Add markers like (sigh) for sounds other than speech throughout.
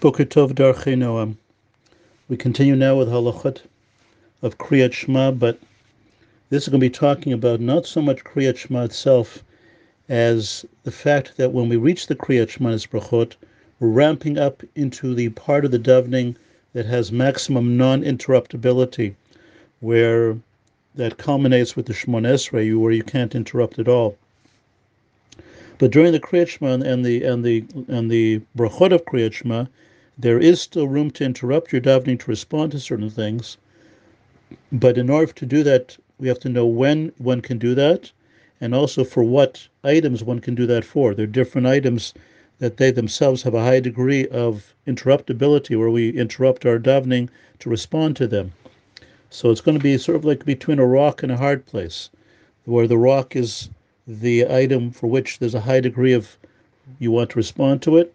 Boker Tov Noam. We continue now with halachot of Kriyat Shema, but this is going to be talking about not so much Kriyat Shema itself as the fact that when we reach the Kriyat Shema brachot, we're ramping up into the part of the davening that has maximum non-interruptibility, where that culminates with the Shemon Esrei, where you can't interrupt at all. But during the Kriyat Shema and the and the and the brachot of Kriyat Shema, there is still room to interrupt your davening to respond to certain things. But in order to do that, we have to know when one can do that and also for what items one can do that for. There are different items that they themselves have a high degree of interruptibility where we interrupt our davening to respond to them. So it's going to be sort of like between a rock and a hard place, where the rock is the item for which there's a high degree of you want to respond to it,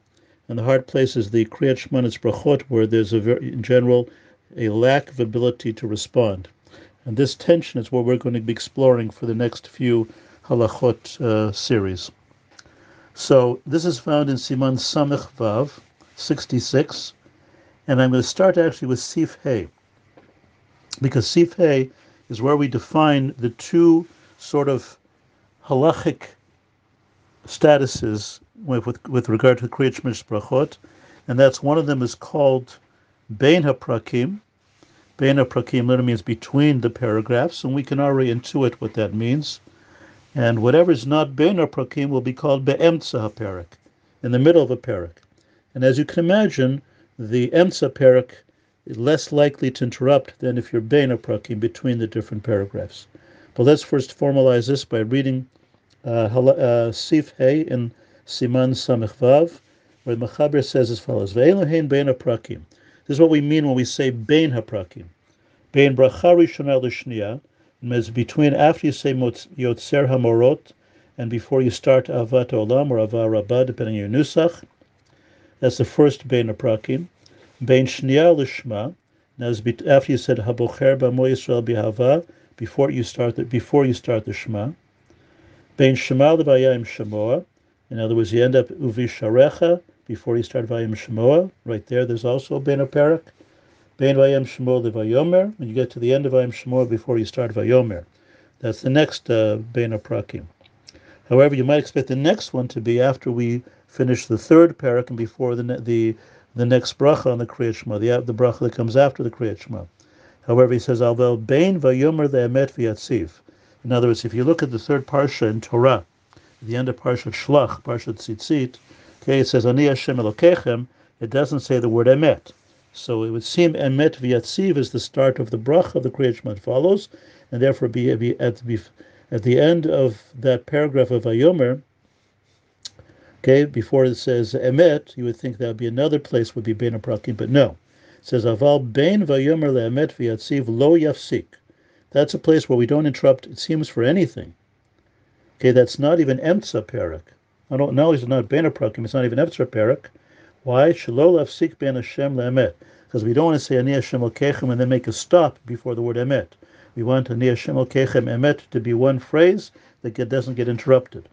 and the hard place is the Kriyat Shema Brachot, where there's a very, in general, a lack of ability to respond. And this tension is what we're going to be exploring for the next few halachot uh, series. So this is found in Siman Samech Vav, 66, and I'm going to start actually with Sif Hey, because Sif Hey is where we define the two sort of halachic statuses with, with, with regard to Kriyat Shmish Brachot, and that's one of them is called Bein HaPrakim. Bein HaPrakim literally means between the paragraphs, and we can already intuit what that means. And whatever is not Bein HaPrakim will be called Be'emtza HaPerak, in the middle of a parak. And as you can imagine, the Emtza Perak is less likely to interrupt than if you're Bein HaPrakim, between the different paragraphs. But let's first formalize this by reading uh, uh, Sif Hey in Siman Samech Vav, where the Mechaber says as follows: Ve'elohein bein haprakim. This is what we mean when we say bein haprakim. Bein bracha rishona l'shniya means between after you say yotzer hamorot and before you start avat olam or avar rabbah, depending on your nusach. That's the first bein haprakim. Bein shniya l'shma. Now, after you said habocher b'mo Yisrael bihava, before you start the before you start the Shema. Bein Shema le'vayim Shemoah. In other words, you end up uvisharecha before you start Vayim Shemoa. Right there, there's also Ben Aperak. Ben Vayim Shemoah Vayomer. When you get to the end of Vayim Shemoah before you start Vayomer. That's the next uh, Ben Aprakim. However, you might expect the next one to be after we finish the third parak and before the the the next bracha on the Kriyat Shema, the, the bracha that comes after the Kriyat Shema. However, he says, Alvel Bain Vayomer the Emet V'yatziv. In other words, if you look at the third parsha in Torah, the end of Parsha Shlach, Parsha Tzitzit, okay, it says Ani Hashem Elokechem. It doesn't say the word Emet. So it would seem Emet v'yatziv is the start of the bracha of the Shema follows, and therefore be, be, at, be, at the end of that paragraph of Vayomer, okay, before it says Emet, you would think that would be another place would be Ben Aprakim, but no. Says Aval Bein Vayomer le'emet v'yatziv lo yafsik. That's a place where we don't interrupt, it seems, for anything. Okay, that's not even Emtsa Perak. I don't know, it's not Ben Aprakim, it's not even Emtsa Perak. Why? Shalol Sik Ben Hashem Le'emet. Because we don't want to say Ani Hashem Kechem and then make a stop before the word Emet. We want Ani Hashem Kechem Emet to be one phrase that doesn't get interrupted.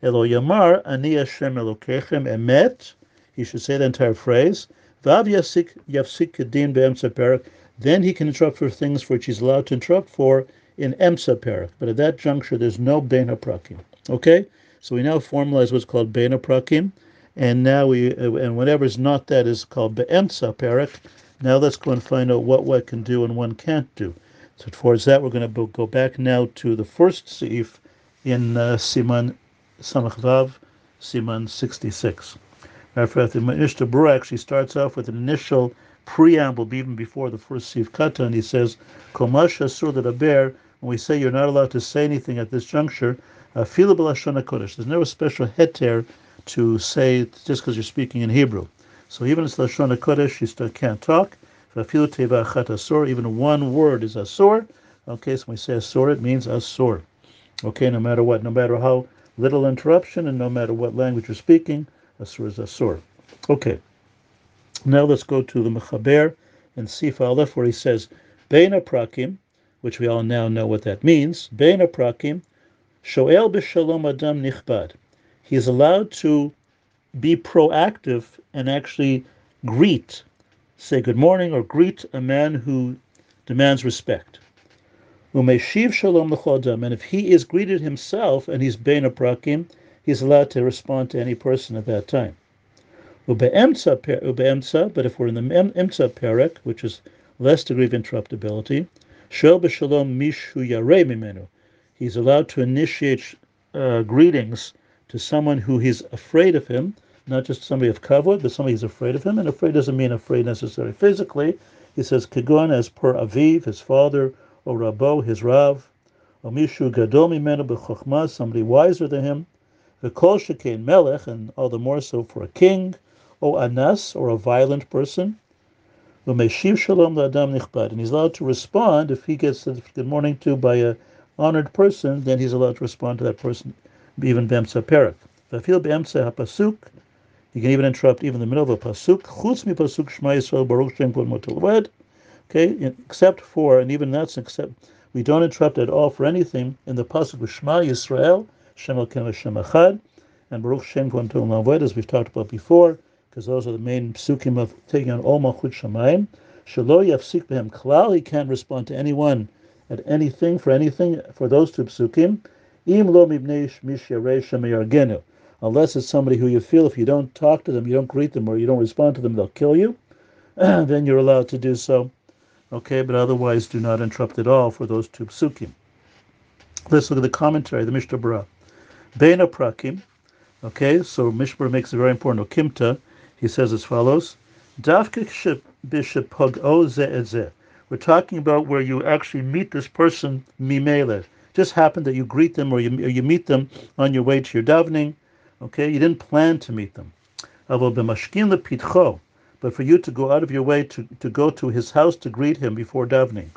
Elo Yamar Ani Hashem Emet. He should say the entire phrase. Then he can interrupt for things for which he's allowed to interrupt for in Emsa Perak. But at that juncture, there's no Bein HaPrakim. Okay? So we now formalize what's called Bein HaPrakim. And now we, uh, and whatever is not that is called Be'emsa Perak. Now let's go and find out what one can do and one can't do. So towards that, we're going to go back now to the first Seif in uh, Siman Samach Vav, Siman 66. Of the Mishnah Berurah actually starts off with an initial preamble, even before the first Sif Kata, and he says, Komash Asur bear when we say you're not allowed to say anything at this juncture, Fila B'Lashon Kodesh. There's no special heter to say just because you're speaking in Hebrew. So even as Lashon Kodesh, you still can't talk. Even one word is asur. Okay, so when we say asur, it means asur. Okay, no matter what, no matter how little interruption and no matter what language you're speaking, asur is asur. Okay, now let's go to the Mechaber and Sif Aleph, where he says, Bein Prakim, which we all now know what that means. Bein Prakim, Shoel b'Shalom Adam Nichbad. He is allowed to be proactive and actually greet, say good morning, or greet a man who demands respect. Umeshiv shalom l'chodam, and if he is greeted himself and he's bein aprakim, he's allowed to respond to any person at that time. But if we're in the emtza perek, which is less degree of interruptibility, b'shalom mishu mimenu, he's allowed to initiate uh, greetings to someone who he's afraid of him, not just somebody of kavod, but somebody who's afraid of him. And afraid doesn't mean afraid necessarily physically. He says kagon as per aviv, his father, or rabo, his rav, or mishu gadol mimenu somebody wiser than him, v'kol shekein melech, and all the more so for a king, or anas, or a violent person, V'meshiv shalom la'adam nichbad, and he's allowed to respond if he gets a good morning to by a honored person, then he's allowed to respond to that person, even b'emtza perak. V'afil b'emtza ha'pasuk, he can even interrupt even the middle of a pasuk. Chutz mi pasuk Shema Yisrael Baruch Shem Kol Motel Okay, except for, and even that's except, we don't interrupt at all for anything in the pasuk Shema Yisrael, Shem Elkem Hashem Echad, and Baruch Shem Kol Motel as we've talked about before, because those are the main psukim of taking on all Malchut Shemaim. Shalo Yafsik Behem Klal, he can't respond to anyone at anything for anything for those two psukim. Im lo Unless it's somebody who you feel if you don't talk to them, you don't greet them, or you don't respond to them, they'll kill you. (clears throat) then you're allowed to do so. Okay, but otherwise do not interrupt at all for those two psukim. Let's look at the commentary, the Mishnah Berurah. Beina prakim. Okay, so Mishnah makes a very important okimta. He says as follows: Davka bishop we're talking about where you actually meet this person mimele. Just happened that you greet them or you, or you meet them on your way to your davening. Okay, you didn't plan to meet them. But for you to go out of your way to, to go to his house to greet him before davening.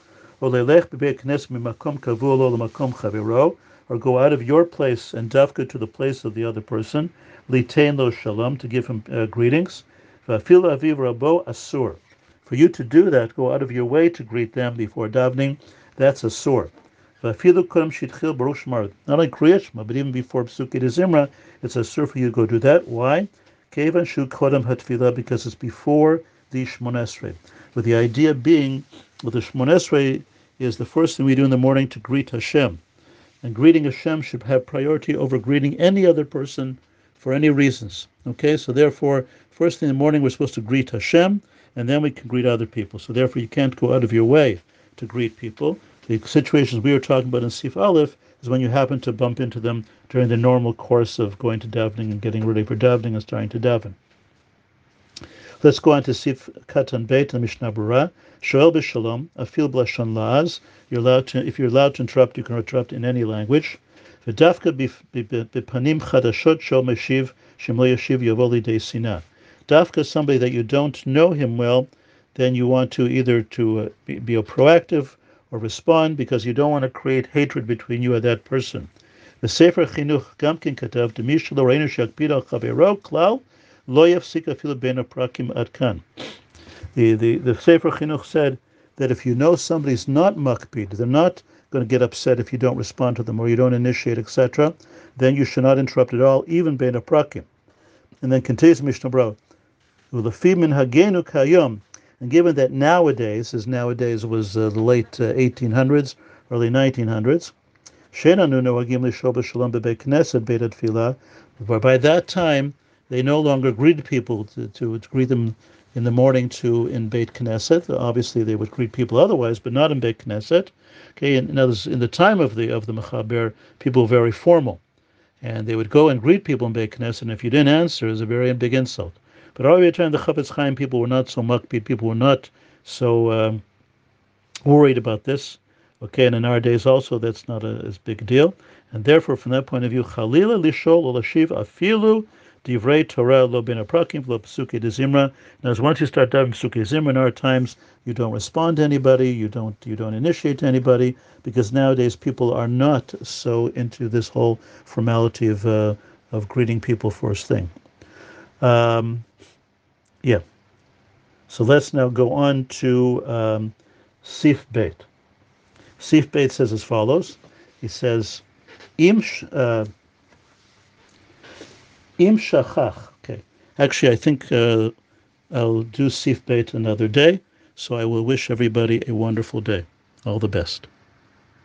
Or go out of your place and dafka to the place of the other person. Litain lo shalom to give him uh, greetings. asur. For you to do that, go out of your way to greet them before davening, that's a sore. Not only Kriyashma, but even before Psuki de Zimra, it's a sur for you to go do that. Why? Kevan Shu Kodam Hatfila, because it's before the Shmonesre. With the idea being, with the Shmonesre is the first thing we do in the morning to greet Hashem. And greeting Hashem should have priority over greeting any other person for any reasons. Okay, so therefore, first thing in the morning we're supposed to greet Hashem, and then we can greet other people. So therefore, you can't go out of your way to greet people. The situations we are talking about in Sif Aleph is when you happen to bump into them during the normal course of going to davening and getting ready for davening and starting to daven. Let's go on to Sif Katan Beit and Mishnah Berurah. Shoel b'shalom, afil b'lashon la'az. You're allowed to, if you're allowed to interrupt, you can interrupt in any language. V'dafka b'panim chadashot shol meshiv shem lo yashiv yavoli de sinah dafka somebody that you don't know him well, then you want to either to uh, be, be proactive or respond because you don't want to create hatred between you and that person. The Sefer Chinuch Gamkin Katav Demish Lo Reinu Shakpid Al Chavero Klal Lo Yafsik Afilu Ben Aprakim Adkan. The the the Sefer Chinuch said that if you know somebody's not makpid, they're not going to get upset if you don't respond to them or you don't initiate, etc., then you should not interrupt at all, even Ben Aprakim. And then continues Mishnah Bro. And given that nowadays, as nowadays was uh, the late uh, 1800s, early 1900s, by that time, they no longer greet people to, to, to, greet them in the morning to in Beit Knesset. Obviously, they would greet people otherwise, but not in Beit Knesset. Okay, in, in, in the time of the of the Mechaber, people were very formal, and they would go and greet people in Beit Knesset. And if you didn't answer, it was a very big insult. But all the time, the Chafetz Chaim people were not so makpid, people were not so um, worried about this. Okay, and in our days also, that's not a, as big deal. And therefore, from that point of view, Chalila lishol or lashiv afilu divrei Torah lo ben aprakim lo psuke de zimra. Now, once you start diving psuke zimra in our times, you don't respond to anybody, you don't you don't initiate anybody, because nowadays people are not so into this whole formality of uh, of greeting people first thing. Um, yeah. So let's now go on to um, Sif Beit. Sif Beit says as follows. He says, Im, uh, Im Shachach. Okay. Actually, I think uh, I'll do Sif Beit another day. So I will wish everybody a wonderful day. All the best.